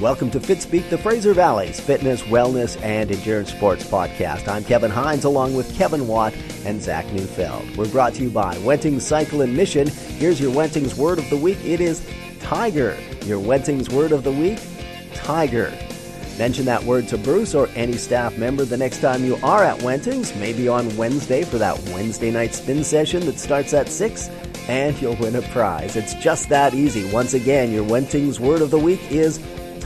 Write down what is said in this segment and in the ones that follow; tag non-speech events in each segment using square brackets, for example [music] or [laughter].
Welcome to FitSpeak, the Fraser Valley's fitness, wellness, and endurance sports podcast. I'm Kevin Hines along with Kevin Watt and Zach Neufeld. We're brought to you by Wentings Cycle and Mission. Here's your Wentings word of the week. It is tiger. Your Wentings word of the week, tiger. Mention that word to Bruce or any staff member the next time you are at Wentings, maybe on Wednesday for that Wednesday night spin session that starts at 6 and you'll win a prize. It's just that easy. Once again, your Wentings word of the week is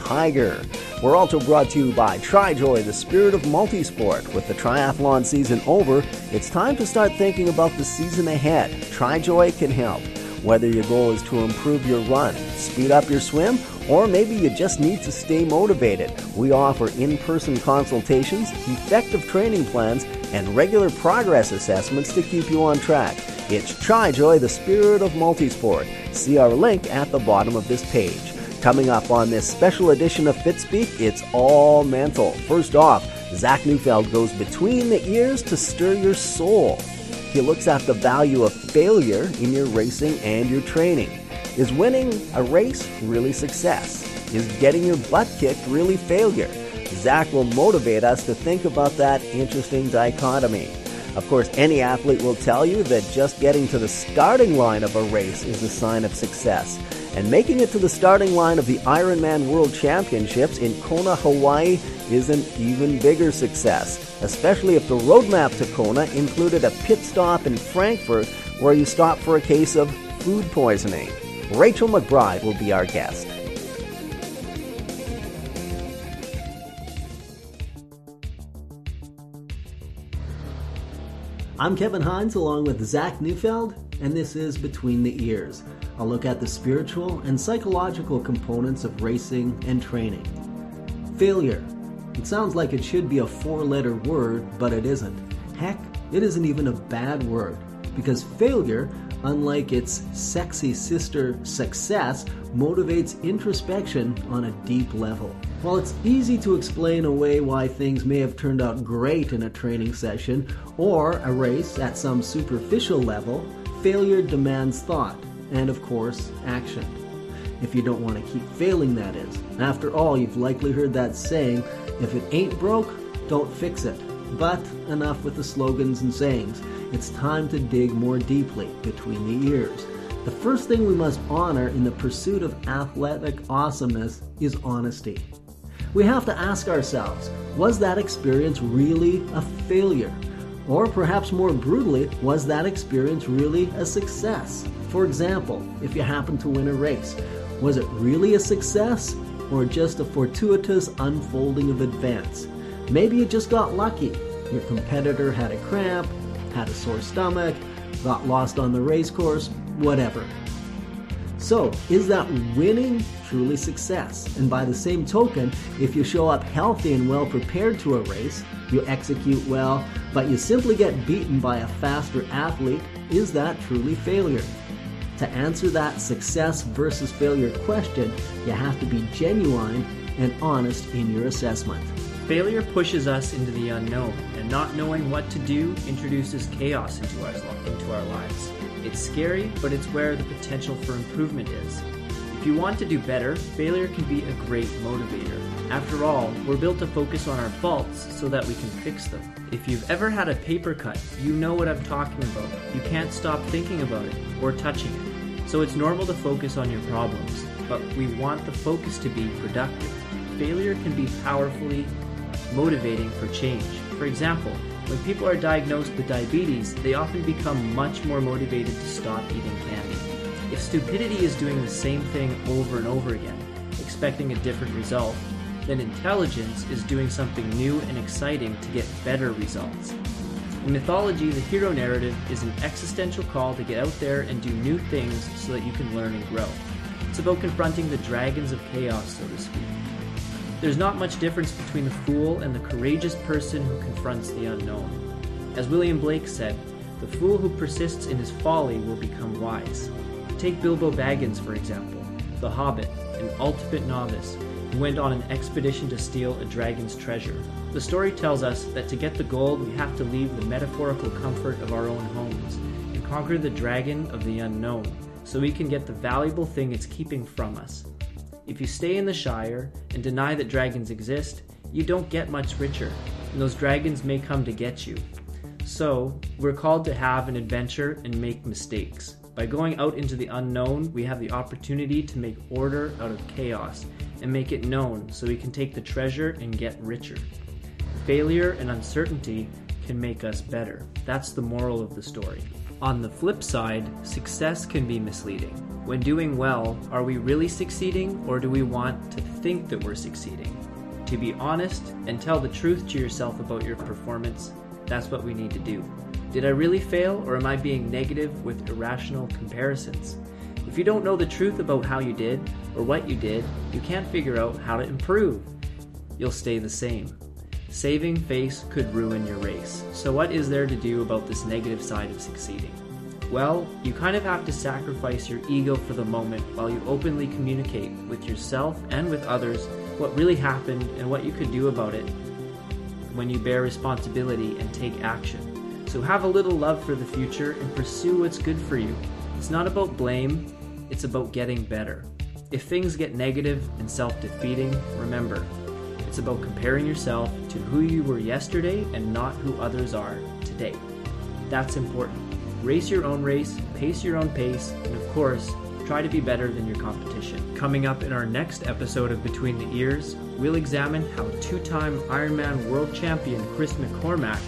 Tiger. We're also brought to you by TriJoy, the spirit of multisport. With the triathlon season over, it's time to start thinking about the season ahead. TriJoy can help. Whether your goal is to improve your run, speed up your swim, or maybe you just need to stay motivated, we offer in person consultations, effective training plans, and regular progress assessments to keep you on track. It's TriJoy, the spirit of multisport. See our link at the bottom of this page. Coming up on this special edition of FitSpeak, it's all mental. First off, Zach Neufeld goes between the ears to stir your soul. He looks at the value of failure in your racing and your training. Is winning a race really success? Is getting your butt kicked really failure? Zach will motivate us to think about that interesting dichotomy. Of course, any athlete will tell you that just getting to the starting line of a race is a sign of success and making it to the starting line of the Ironman World Championships in Kona, Hawaii is an even bigger success, especially if the roadmap to Kona included a pit stop in Frankfurt where you stop for a case of food poisoning. Rachel McBride will be our guest. I'm Kevin Hines along with Zach Neufeld, and this is Between the Ears I'll look at the spiritual and psychological components of racing and training. Failure. It sounds like it should be a four letter word, but it isn't. Heck, it isn't even a bad word, because failure, unlike its sexy sister success, motivates introspection on a deep level. While it's easy to explain away why things may have turned out great in a training session or a race at some superficial level, failure demands thought and, of course, action. If you don't want to keep failing, that is. After all, you've likely heard that saying if it ain't broke, don't fix it. But enough with the slogans and sayings. It's time to dig more deeply between the ears. The first thing we must honor in the pursuit of athletic awesomeness is honesty. We have to ask ourselves was that experience really a failure? Or perhaps more brutally, was that experience really a success? For example, if you happen to win a race, was it really a success or just a fortuitous unfolding of events? Maybe you just got lucky. Your competitor had a cramp, had a sore stomach, got lost on the race course, whatever. So, is that winning truly success? And by the same token, if you show up healthy and well prepared to a race, you execute well, but you simply get beaten by a faster athlete, is that truly failure? To answer that success versus failure question, you have to be genuine and honest in your assessment. Failure pushes us into the unknown, and not knowing what to do introduces chaos into our, into our lives. It's scary, but it's where the potential for improvement is. If you want to do better, failure can be a great motivator. After all, we're built to focus on our faults so that we can fix them. If you've ever had a paper cut, you know what I'm talking about. You can't stop thinking about it or touching it. So it's normal to focus on your problems, but we want the focus to be productive. Failure can be powerfully motivating for change. For example, when people are diagnosed with diabetes, they often become much more motivated to stop eating candy. If stupidity is doing the same thing over and over again, expecting a different result, then intelligence is doing something new and exciting to get better results. In mythology, the hero narrative is an existential call to get out there and do new things so that you can learn and grow. It's about confronting the dragons of chaos, so to speak. There's not much difference between the fool and the courageous person who confronts the unknown. As William Blake said, the fool who persists in his folly will become wise. Take Bilbo Baggins, for example, the hobbit, an ultimate novice, who went on an expedition to steal a dragon's treasure. The story tells us that to get the gold, we have to leave the metaphorical comfort of our own homes and conquer the dragon of the unknown so we can get the valuable thing it's keeping from us. If you stay in the Shire and deny that dragons exist, you don't get much richer, and those dragons may come to get you. So, we're called to have an adventure and make mistakes. By going out into the unknown, we have the opportunity to make order out of chaos and make it known so we can take the treasure and get richer. Failure and uncertainty can make us better. That's the moral of the story. On the flip side, success can be misleading. When doing well, are we really succeeding or do we want to think that we're succeeding? To be honest and tell the truth to yourself about your performance, that's what we need to do. Did I really fail or am I being negative with irrational comparisons? If you don't know the truth about how you did or what you did, you can't figure out how to improve. You'll stay the same. Saving face could ruin your race. So, what is there to do about this negative side of succeeding? Well, you kind of have to sacrifice your ego for the moment while you openly communicate with yourself and with others what really happened and what you could do about it when you bear responsibility and take action. So have a little love for the future and pursue what's good for you. It's not about blame, it's about getting better. If things get negative and self defeating, remember, it's about comparing yourself to who you were yesterday and not who others are today. That's important. Race your own race, pace your own pace, and of course, try to be better than your competition. Coming up in our next episode of Between the Ears, we'll examine how two time Ironman world champion Chris McCormack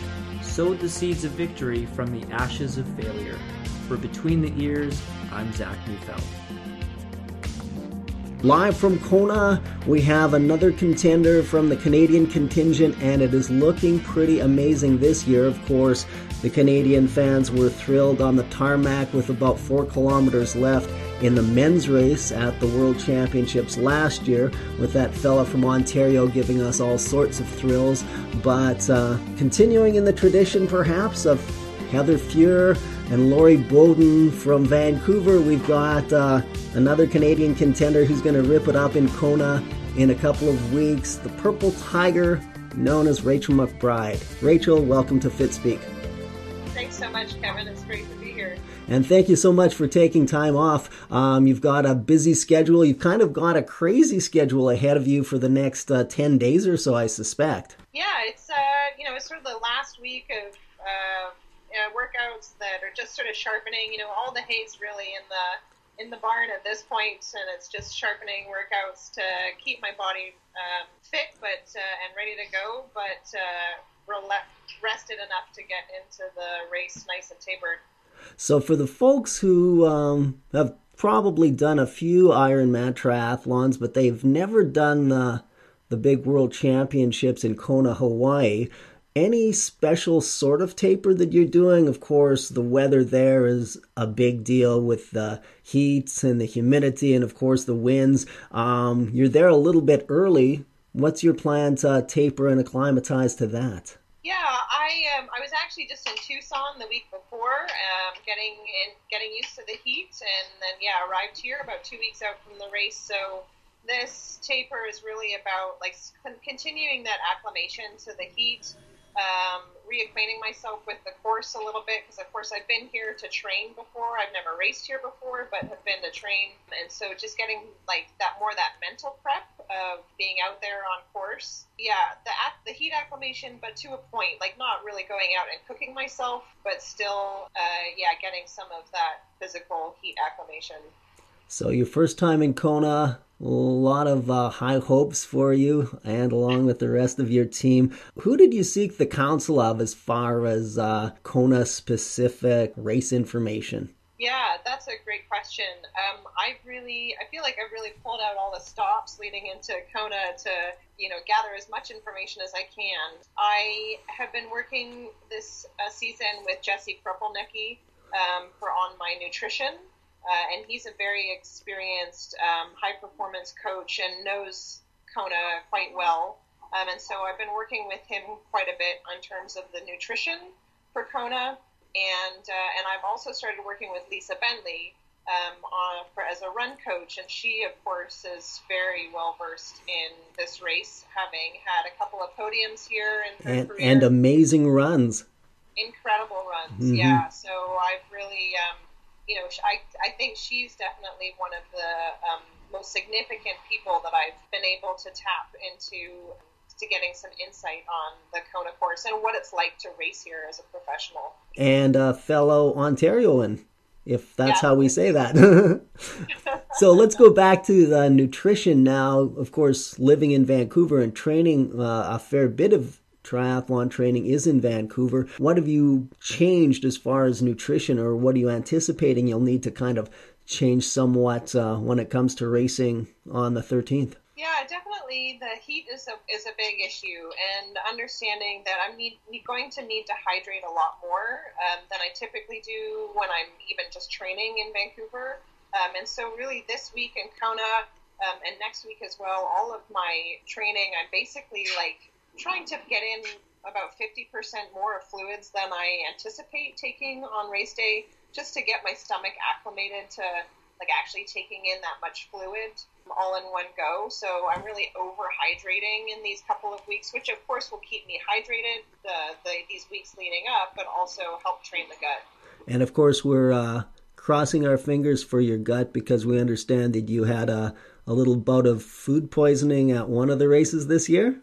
sowed the seeds of victory from the ashes of failure. For Between the Ears, I'm Zach Neufeld. Live from Kona, we have another contender from the Canadian contingent, and it is looking pretty amazing this year. Of course, the Canadian fans were thrilled on the tarmac with about four kilometers left in the men's race at the World Championships last year, with that fella from Ontario giving us all sorts of thrills. But uh, continuing in the tradition, perhaps, of Heather Fuhr and Lori Bowden from Vancouver, we've got uh, another Canadian contender who's going to rip it up in Kona in a couple of weeks. The Purple Tiger, known as Rachel McBride. Rachel, welcome to FitSpeak. Thanks so much, Kevin. It's great to be here. And thank you so much for taking time off. Um, you've got a busy schedule. You've kind of got a crazy schedule ahead of you for the next uh, 10 days or so, I suspect. Yeah, it's, uh, you know, it's sort of the last week of workouts that are just sort of sharpening, you know, all the hay's really in the in the barn at this point, and it's just sharpening workouts to keep my body um, fit, but uh, and ready to go, but uh, rested enough to get into the race nice and tapered. So for the folks who um, have probably done a few Ironman triathlons, but they've never done the the big World Championships in Kona, Hawaii. Any special sort of taper that you're doing? Of course, the weather there is a big deal with the heat and the humidity, and of course the winds. Um, you're there a little bit early. What's your plan to taper and acclimatize to that? Yeah, I um, I was actually just in Tucson the week before, um, getting in, getting used to the heat, and then yeah, arrived here about two weeks out from the race. So this taper is really about like continuing that acclimation to the heat, um, reacquainting myself with the course a little bit because, of course, I've been here to train before. I've never raced here before, but have been to train, and so just getting like that more that mental prep of being out there on course. Yeah, the the heat acclimation, but to a point, like not really going out and cooking myself, but still, uh, yeah, getting some of that physical heat acclimation. So your first time in Kona, a lot of uh, high hopes for you and along with the rest of your team. Who did you seek the counsel of as far as uh, Kona specific race information? Yeah, that's a great question. Um, I really, I feel like I've really pulled out all the stops leading into Kona to, you know, gather as much information as I can. I have been working this uh, season with Jesse Kropelnicki um, for on my nutrition uh, and he's a very experienced um, high performance coach and knows Kona quite well. Um, and so I've been working with him quite a bit in terms of the nutrition for Kona. And, uh, and I've also started working with Lisa Bentley um, on, for, as a run coach. And she, of course, is very well versed in this race, having had a couple of podiums here in her and, career. And amazing runs. Incredible runs, mm-hmm. yeah. So I've really um, you know, I, I think she's definitely one of the um, most significant people that I've been able to tap into to getting some insight on the Kona course and what it's like to race here as a professional. And a fellow Ontarioan, if that's yeah. how we say that. [laughs] [laughs] so let's go back to the nutrition now. Of course, living in Vancouver and training uh, a fair bit of triathlon training is in Vancouver. What have you changed as far as nutrition, or what are you anticipating you'll need to kind of change somewhat uh, when it comes to racing on the 13th? Yeah, definitely. The heat is a is a big issue, and understanding that I'm need, going to need to hydrate a lot more um, than I typically do when I'm even just training in Vancouver. Um, and so, really, this week in Kona um, and next week as well, all of my training, I'm basically like trying to get in about 50% more of fluids than I anticipate taking on race day, just to get my stomach acclimated to like actually taking in that much fluid all in one go. So I'm really over hydrating in these couple of weeks, which of course will keep me hydrated the, the these weeks leading up, but also help train the gut. And of course, we're uh, crossing our fingers for your gut because we understand that you had a, a little bout of food poisoning at one of the races this year.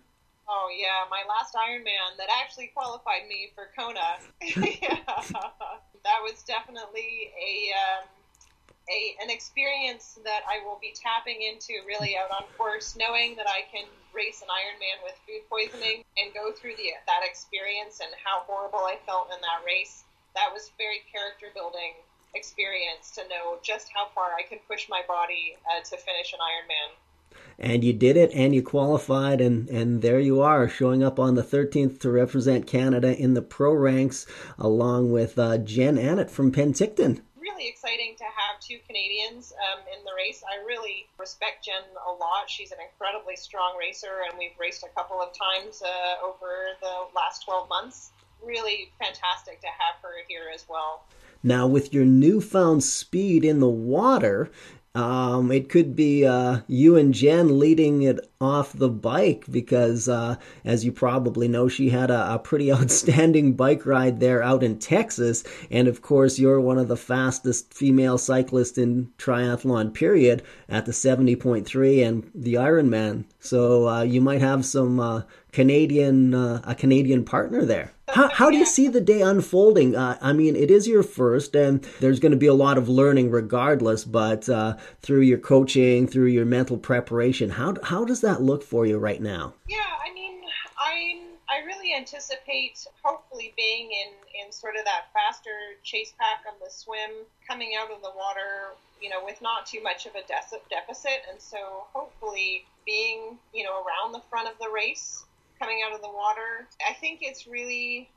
Yeah, my last Ironman that actually qualified me for Kona. [laughs] yeah, that was definitely a um, a, an experience that I will be tapping into really out on course, knowing that I can race an Ironman with food poisoning and go through the, that experience and how horrible I felt in that race. That was very character building experience to know just how far I can push my body uh, to finish an Ironman. And you did it, and you qualified, and, and there you are, showing up on the 13th to represent Canada in the pro ranks, along with uh, Jen Annett from Penticton really exciting to have two Canadians um, in the race. I really respect Jen a lot. She's an incredibly strong racer, and we've raced a couple of times uh, over the last 12 months. Really fantastic to have her here as well. Now, with your newfound speed in the water, um, it could be uh, you and Jen leading it off the bike because, uh, as you probably know, she had a, a, pretty [laughs] outstanding bike ride there out in Texas. And of course, you're one of the fastest female cyclists in triathlon, period, at the 70.3 and the Ironman. So uh, you might have some uh, Canadian, uh, a Canadian partner there. How, how do you see the day unfolding? Uh, I mean, it is your first, and there's going to be a lot of learning regardless. But uh, through your coaching, through your mental preparation, how how does that look for you right now? Yeah, I mean, I I really anticipate hopefully being in in sort of that faster chase pack on the swim, coming out of the water, you know, with not too much of a deficit, and so hopefully being you know around the front of the race coming out of the water. I think it's really,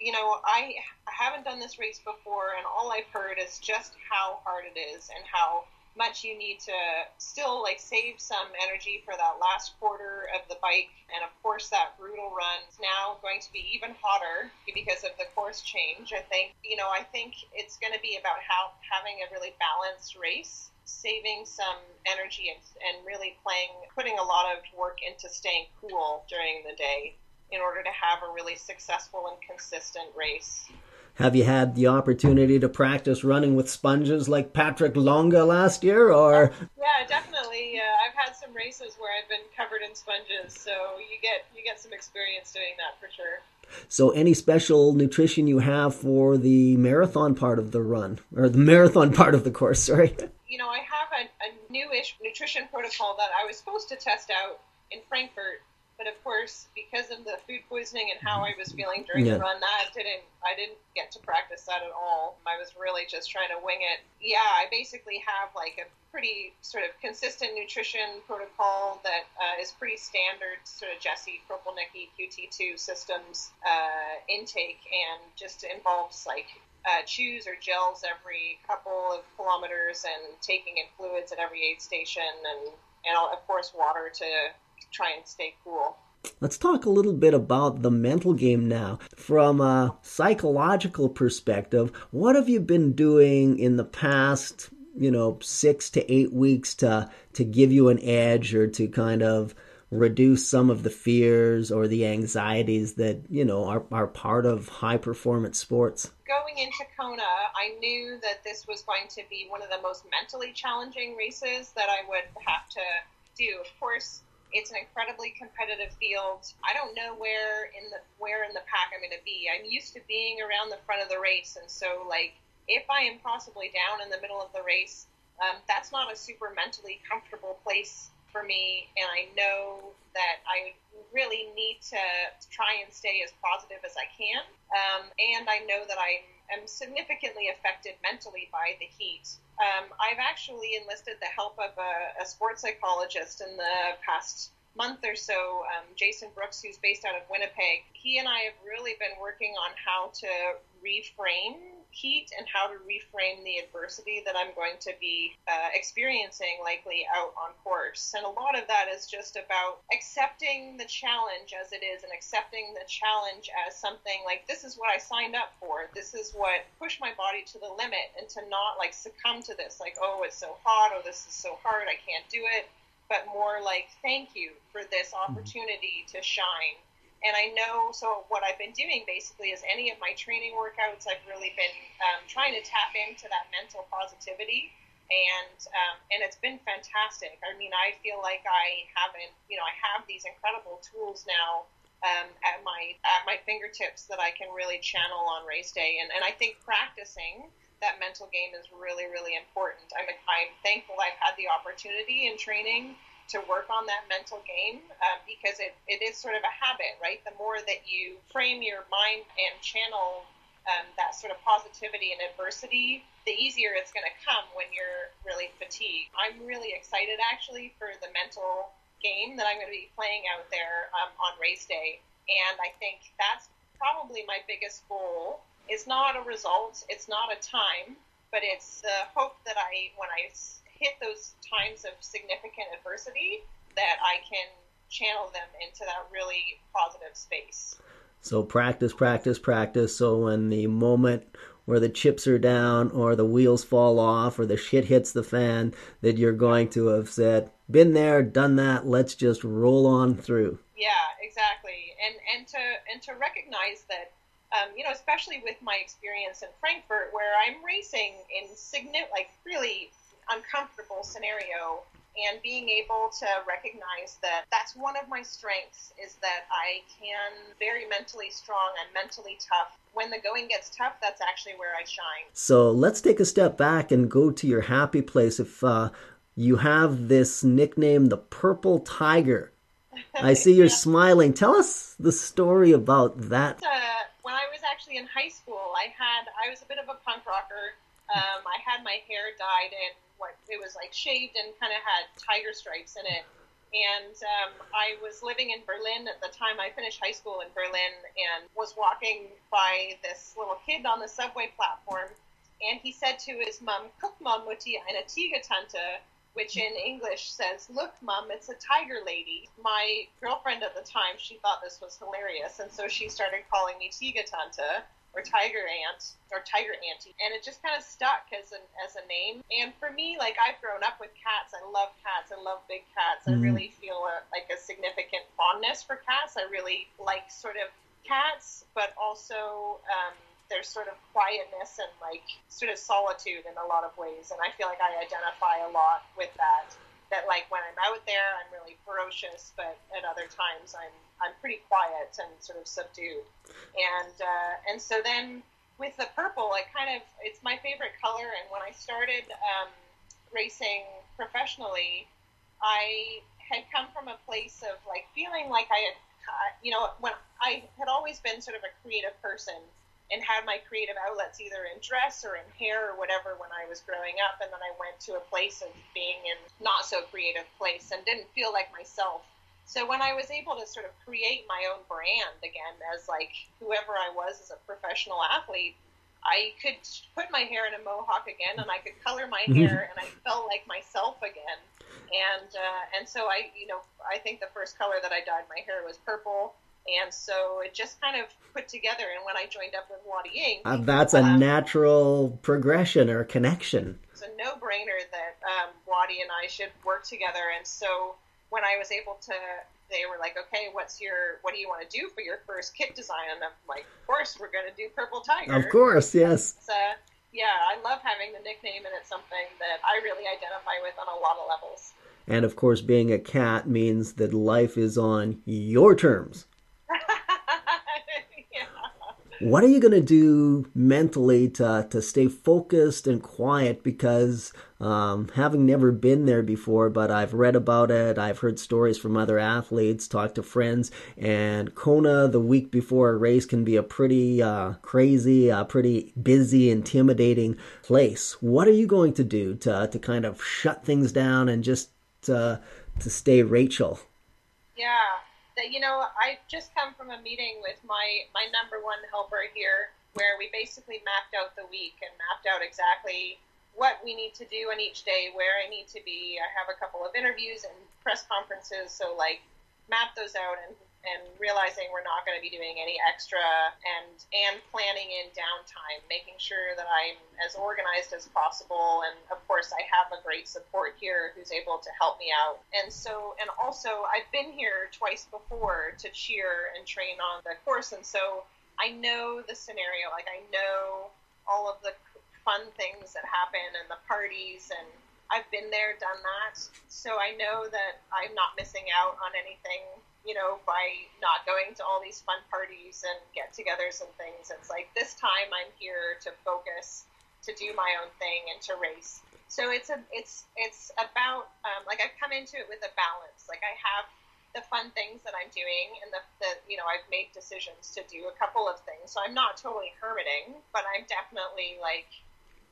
you know, I, I haven't done this race before, and all I've heard is just how hard it is and how much you need to still like save some energy for that last quarter of the bike. And of course that brutal run is now going to be even hotter because of the course change i think. You know i think it's going to be about how having a really balanced race saving some energy and, and really playing, putting a lot of work into staying cool during the day in order to have a really successful and consistent race. Have you had the opportunity to practice running with sponges like Patrick Lange last year, or? Yeah, definitely. Uh, I've had some races where I've been covered in sponges, so you get you get some experience doing that for sure. So, any special nutrition you have for the marathon part of the run, or the marathon [laughs] part of the course? Sorry. You know, I have a, a newish nutrition protocol that I was supposed to test out in Frankfurt but of course, because of the food poisoning and how I was feeling during yeah. the run, that didn't I didn't get to practice that at all. I was really just trying to wing it. Yeah, I basically have like a pretty sort of consistent nutrition protocol that uh, is pretty standard, sort of Jesse Kropelnicki QT2 systems uh, intake, and just involves like uh, chews or gels every couple of kilometers and taking in fluids at every aid station and and of course water to try and stay cool. Let's talk a little bit about the mental game now. From a psychological perspective, what have you been doing in the past, you know, six to eight weeks to to give you an edge or to kind of reduce some of the fears or the anxieties that you know are, are part of high performance sports into kona i knew that this was going to be one of the most mentally challenging races that i would have to do. Of course it's an incredibly competitive field. I don't know where in the where in the pack i'm going to be. I'm used to being around the front of the race and so like if i am possibly down in the middle of the race um, that's not a super mentally comfortable place for me, and I know that I really need to try and stay as positive as I can. Um, and I know that I am significantly affected mentally by the heat. Um, I've actually enlisted the help of a, a, sports psychologist in the past month or so, um, Jason Brooks, who's based out of Winnipeg. He and I have really been working on how to reframe heat and how to reframe the adversity that I'm going to be uh, experiencing likely out on course. And a lot of that is just about accepting the challenge as it is and accepting the challenge as something like this is what I signed up for. This is what pushed my body to the limit and to not like succumb to this like, oh, it's so hot, oh, this is so hard, I can't do it. But more like, thank you for this opportunity to shine and I know, so what I've been doing basically is any of my training workouts, I've really been um, trying to tap into that mental positivity. And um, and it's been fantastic. I mean, I feel like I haven't, you know, I have these incredible tools now um, at my at my fingertips that I can really channel on race day. And and I think practicing that mental game is really really important. I'm I'm thankful I've had the opportunity in training to work on that mental game uh, because it, it is sort of a habit, right? The more that you frame your mind and channel um, that sort of positivity and adversity, the easier it's going to come when you're really fatigued. I'm really excited actually for the mental game that I'm going to be playing out there um, on race day. And I think that's probably my biggest goal. It's not a result, it's not a time, but it's the hope that I, when I hit those times of significant adversity that I can channel them into that really positive space. So practice, practice, practice. So when the moment where the chips are down or the wheels fall off or the shit hits the fan, that you're going to have said, "Been there, done that. Let's just roll on through." Yeah, exactly. And and to and to recognize that, um, you know, especially with my experience in Frankfurt, where I'm racing in significant, like really uncomfortable scenario and being able to recognize that that's one of my strengths is that I can very mentally strong and mentally tough. When the going gets tough, that's actually where I shine. So let's take a step back and go to your happy place. If uh, you have this nickname, the Purple Tiger, [laughs] I see you're yeah. smiling. Tell us the story about that. Uh, when I was actually in high school, I had I was a bit of a punk rocker. Um, I had my hair dyed in what it was like shaved and kind of had tiger stripes in it. And um, I was living in Berlin at the time. I finished high school in Berlin and was walking by this little kid on the subway platform. And he said to his mom, Guck mal, Mutti, eine Tigertante, which in English says, Look, mom, it's a tiger lady. My girlfriend at the time, she thought this was hilarious. And so she started calling me Tigertante or Tiger Ant or Tiger Auntie, and it just kind of stuck as an as a name. And for me, like I've grown up with cats. I love cats. I love big cats. Mm-hmm. I really feel a, like a significant fondness for cats. I really like sort of cats, but also um, there's sort of quietness and like sort of solitude in a lot of ways. And I feel like I identify a lot with that that like when I'm out there, I'm really ferocious, but at other times I'm I'm pretty quiet and sort of subdued. And uh, and so then with the purple, it kind of it's my favorite color. And when I started um, racing professionally, I had come from a place of like feeling like I had, you know, when I had always been sort of a creative person and had my creative outlets either in dress or in hair or whatever when I was growing up. And then I went to a place of being in not so creative place and didn't feel like myself. So when I was able to sort of create my own brand again as like whoever I was as a professional athlete, I could put my hair in a mohawk again and I could color my [laughs] hair and I felt like myself again. And uh, and so I you know I think the first color that I dyed my hair was purple and so it just kind of put together. And when I joined up with Wattie Ink., uh, that's a um, natural progression or connection. It's a no-brainer that um, Wattie and I should work together. And so when I was able to, they were like, okay, what's your, what do you want to do for your first kit design? And I'm like, of course, we're going to do Purple Tiger. Of course, yes. So, yeah, I love having the nickname, and it's something that I really identify with on a lot of levels. And of course, being a cat means that life is on your terms. What are you going to do mentally to, to stay focused and quiet? Because um, having never been there before, but I've read about it, I've heard stories from other athletes, talked to friends, and Kona the week before a race can be a pretty uh, crazy, uh, pretty busy, intimidating place. What are you going to do to, to kind of shut things down and just to, to stay Rachel? Yeah that you know I just come from a meeting with my my number one helper here where we basically mapped out the week and mapped out exactly what we need to do on each day, where I need to be. I have a couple of interviews and press conferences, so like map those out and and realizing we're not going to be doing any extra and and planning in downtime, making sure that I'm as organized as possible. And of course, I have a great support here who's able to help me out. And so, and also, I've been here twice before to cheer and train on the course, and so I know the scenario. Like I know all of the fun things that happen and the parties and I've been there, done that. So I know that I'm not missing out on anything you know, by not going to all these fun parties and get togethers and things. It's like this time I'm here to focus, to do my own thing and to race. So it's a it's it's about um, like I've come into it with a balance. Like I have the fun things that I'm doing and the, the you know I've made decisions to do a couple of things. So I'm not totally hermiting, but I'm definitely like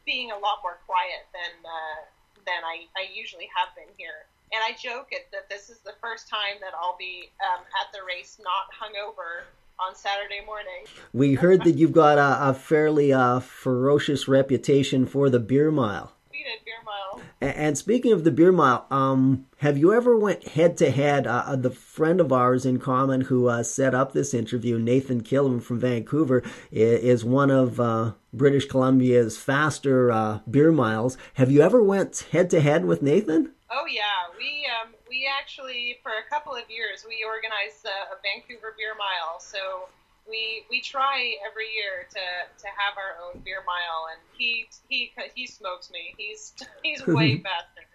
being a lot more quiet than uh, than I, I usually have been here and I joke it that this is the first time that I'll be um, at the race not hungover on Saturday morning. We heard that you've got a, a fairly uh, ferocious reputation for the beer mile. beer mile. And, speaking of the beer mile, um, have you ever went head to head? The friend of ours in common who uh, set up this interview, Nathan Killam from Vancouver, is one of uh, British Columbia's faster uh, beer miles. Have you ever went head to head with Nathan? Oh yeah, we um, we actually for a couple of years we organized a, a Vancouver Beer Mile. So we we try every year to to have our own beer mile, and he he he smokes me. He's [laughs] he's way [laughs] faster.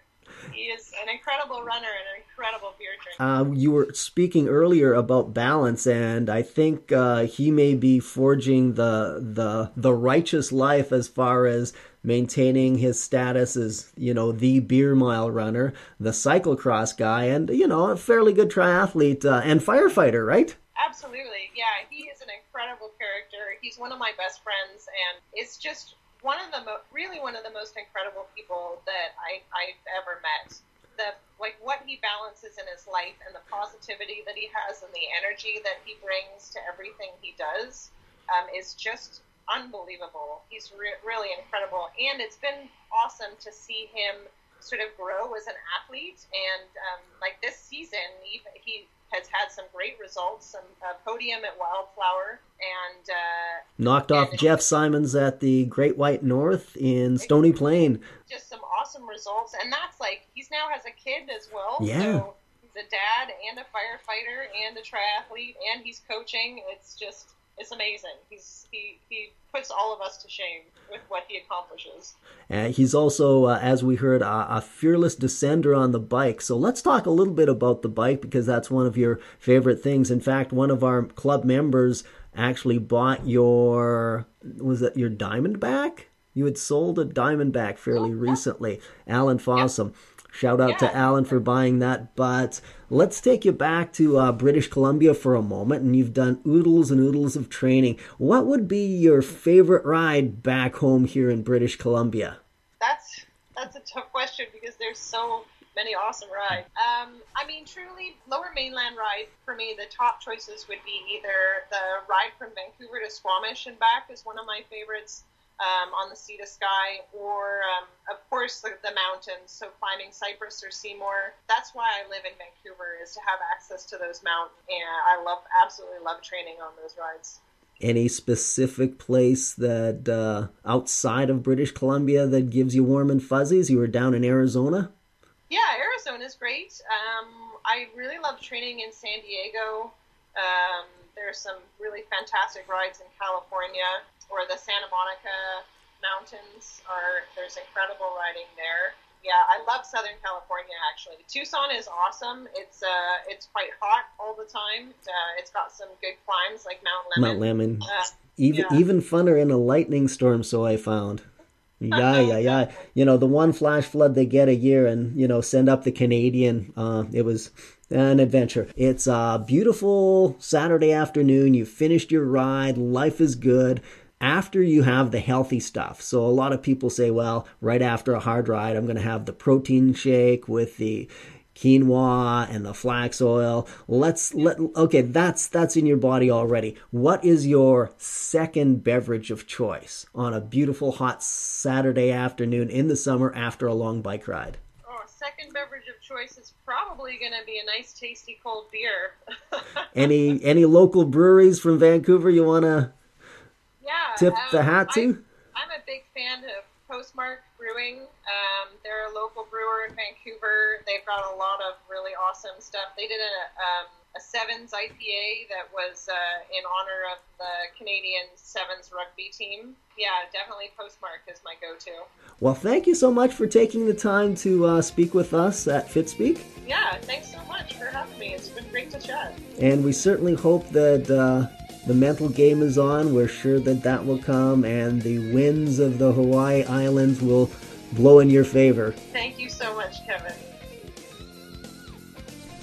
He is an incredible runner and an incredible beer drinker. Uh, you were speaking earlier about balance, and I think uh, he may be forging the the the righteous life as far as maintaining his status as you know the beer mile runner, the cyclocross guy, and you know a fairly good triathlete uh, and firefighter, right? Absolutely, yeah. He is an incredible character. He's one of my best friends, and it's just one of the mo- really one of the most incredible people that I, I've ever met. The like what he balances in his life and the positivity that he has and the energy that he brings to everything he does um, is just unbelievable. He's re- really incredible, and it's been awesome to see him sort of grow as an athlete. And um, like this season, he, he has had some great results, some uh, podium at Wildflower, and uh, knocked off Jeff Symonds at the Great White North in Stony Plain. Just some awesome results, and that's like he's now has a kid as well. Yeah. So he's a dad and a firefighter and a triathlete, and he's coaching. It's just it's amazing. He's he he puts all of us to shame with what he accomplishes. And he's also, uh, as we heard, a, a, fearless descender on the bike. So let's talk a little bit about the bike because that's one of your favorite things. In fact, one of our club members actually bought your was it your Diamondback? You had sold a Diamondback fairly oh, yeah. recently, Alan Fossum. Yep. Shout out yeah. to Alan for buying that. But let's take you back to uh, British Columbia for a moment, and you've done oodles and oodles of training. What would be your favorite ride back home here in British Columbia? That's that's a tough question because there's so many awesome rides. Um, I mean, truly, Lower Mainland ride for me, the top choices would be either the ride from Vancouver to Squamish and back is one of my favorites um, on the Sea to Sky, or um, of course the, the, mountains. So climbing Cypress or Seymour. That's why I live in Vancouver is to have access to those mountains, and I love absolutely love training on those rides. Any specific place that uh, outside of British Columbia that gives you warm and fuzzies? You were down in Arizona. Yeah, Arizona is great. Um, I really love training in San Diego. Um, there's some really fantastic rides in California, or the Santa Monica Mountains. Are there's incredible riding there. Yeah, I love Southern California actually. Tucson is awesome. It's uh, it's quite hot all the time. Uh, it's got some good climbs like Mount Lemmon. Mount Lemmon. Uh, even yeah. even funner in a lightning storm, so I found. Yeah, yeah, yeah. You know, the one flash flood they get a year and, you know, send up the Canadian. Uh, it was an adventure. It's a beautiful Saturday afternoon. You finished your ride. Life is good after you have the healthy stuff. So a lot of people say, well, right after a hard ride, I'm going to have the protein shake with the quinoa and the flax oil. Let's let okay, that's that's in your body already. What is your second beverage of choice on a beautiful hot Saturday afternoon in the summer after a long bike ride? Second beverage of choice is probably going to be a nice tasty cold beer. [laughs] any any local breweries from Vancouver you want to yeah, tip um, the hat to? I'm, I'm, a big fan of Postmark Brewing. Um, they're a local brewer in Vancouver. They've got a lot of really awesome stuff. They did a, um, a Sevens IPA that was uh, in honor of the Canadian Sevens rugby team. Yeah, definitely Postmark is my go-to. Well, thank you so much for taking the time to uh, speak with us at FitSpeak. Yeah, thanks so much for having me. It's been great to chat. And we certainly hope that uh, the mental game is on. We're sure that that will come, and the winds of the Hawaii Islands will blow in your favor. Thank you so much, Kevin.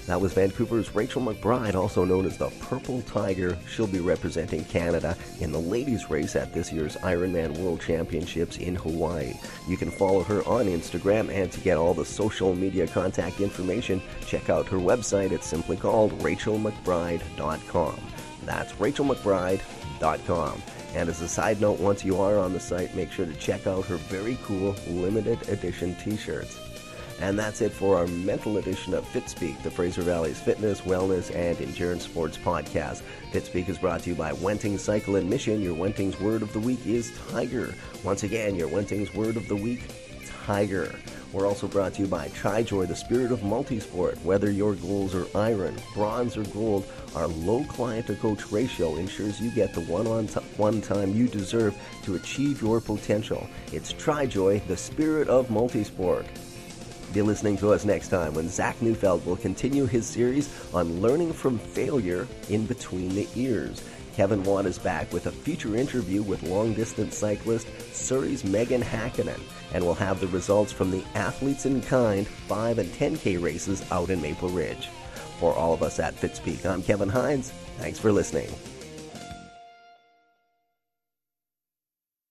That was Vancouver's Rachel McBride, also known as the Purple Tiger. She'll be representing Canada in the ladies' race at this year's Ironman World Championships in Hawaii. You can follow her on Instagram, and to get all the social media contact information, check out her website. It's simply called rachelmcbride.com. That's rachelmcbride.com. And as a side note, once you are on the site, make sure to check out her very cool limited edition t shirts. And that's it for our mental edition of FitSpeak, the Fraser Valley's fitness, wellness, and endurance sports podcast. FitSpeak is brought to you by Wenting Cycle and Mission. Your Wenting's word of the week is tiger. Once again, your Wenting's word of the week, tiger. We're also brought to you by TriJoy, the spirit of multisport. Whether your goals are iron, bronze, or gold, our low client to coach ratio ensures you get the one on one time you deserve to achieve your potential. It's TriJoy, the spirit of multisport. Be listening to us next time when Zach Neufeld will continue his series on learning from failure in between the ears. Kevin Watt is back with a future interview with long distance cyclist Surrey's Megan Hakkinen, and we'll have the results from the Athletes in Kind 5 and 10K races out in Maple Ridge. For all of us at FitSpeak, I'm Kevin Hines. Thanks for listening.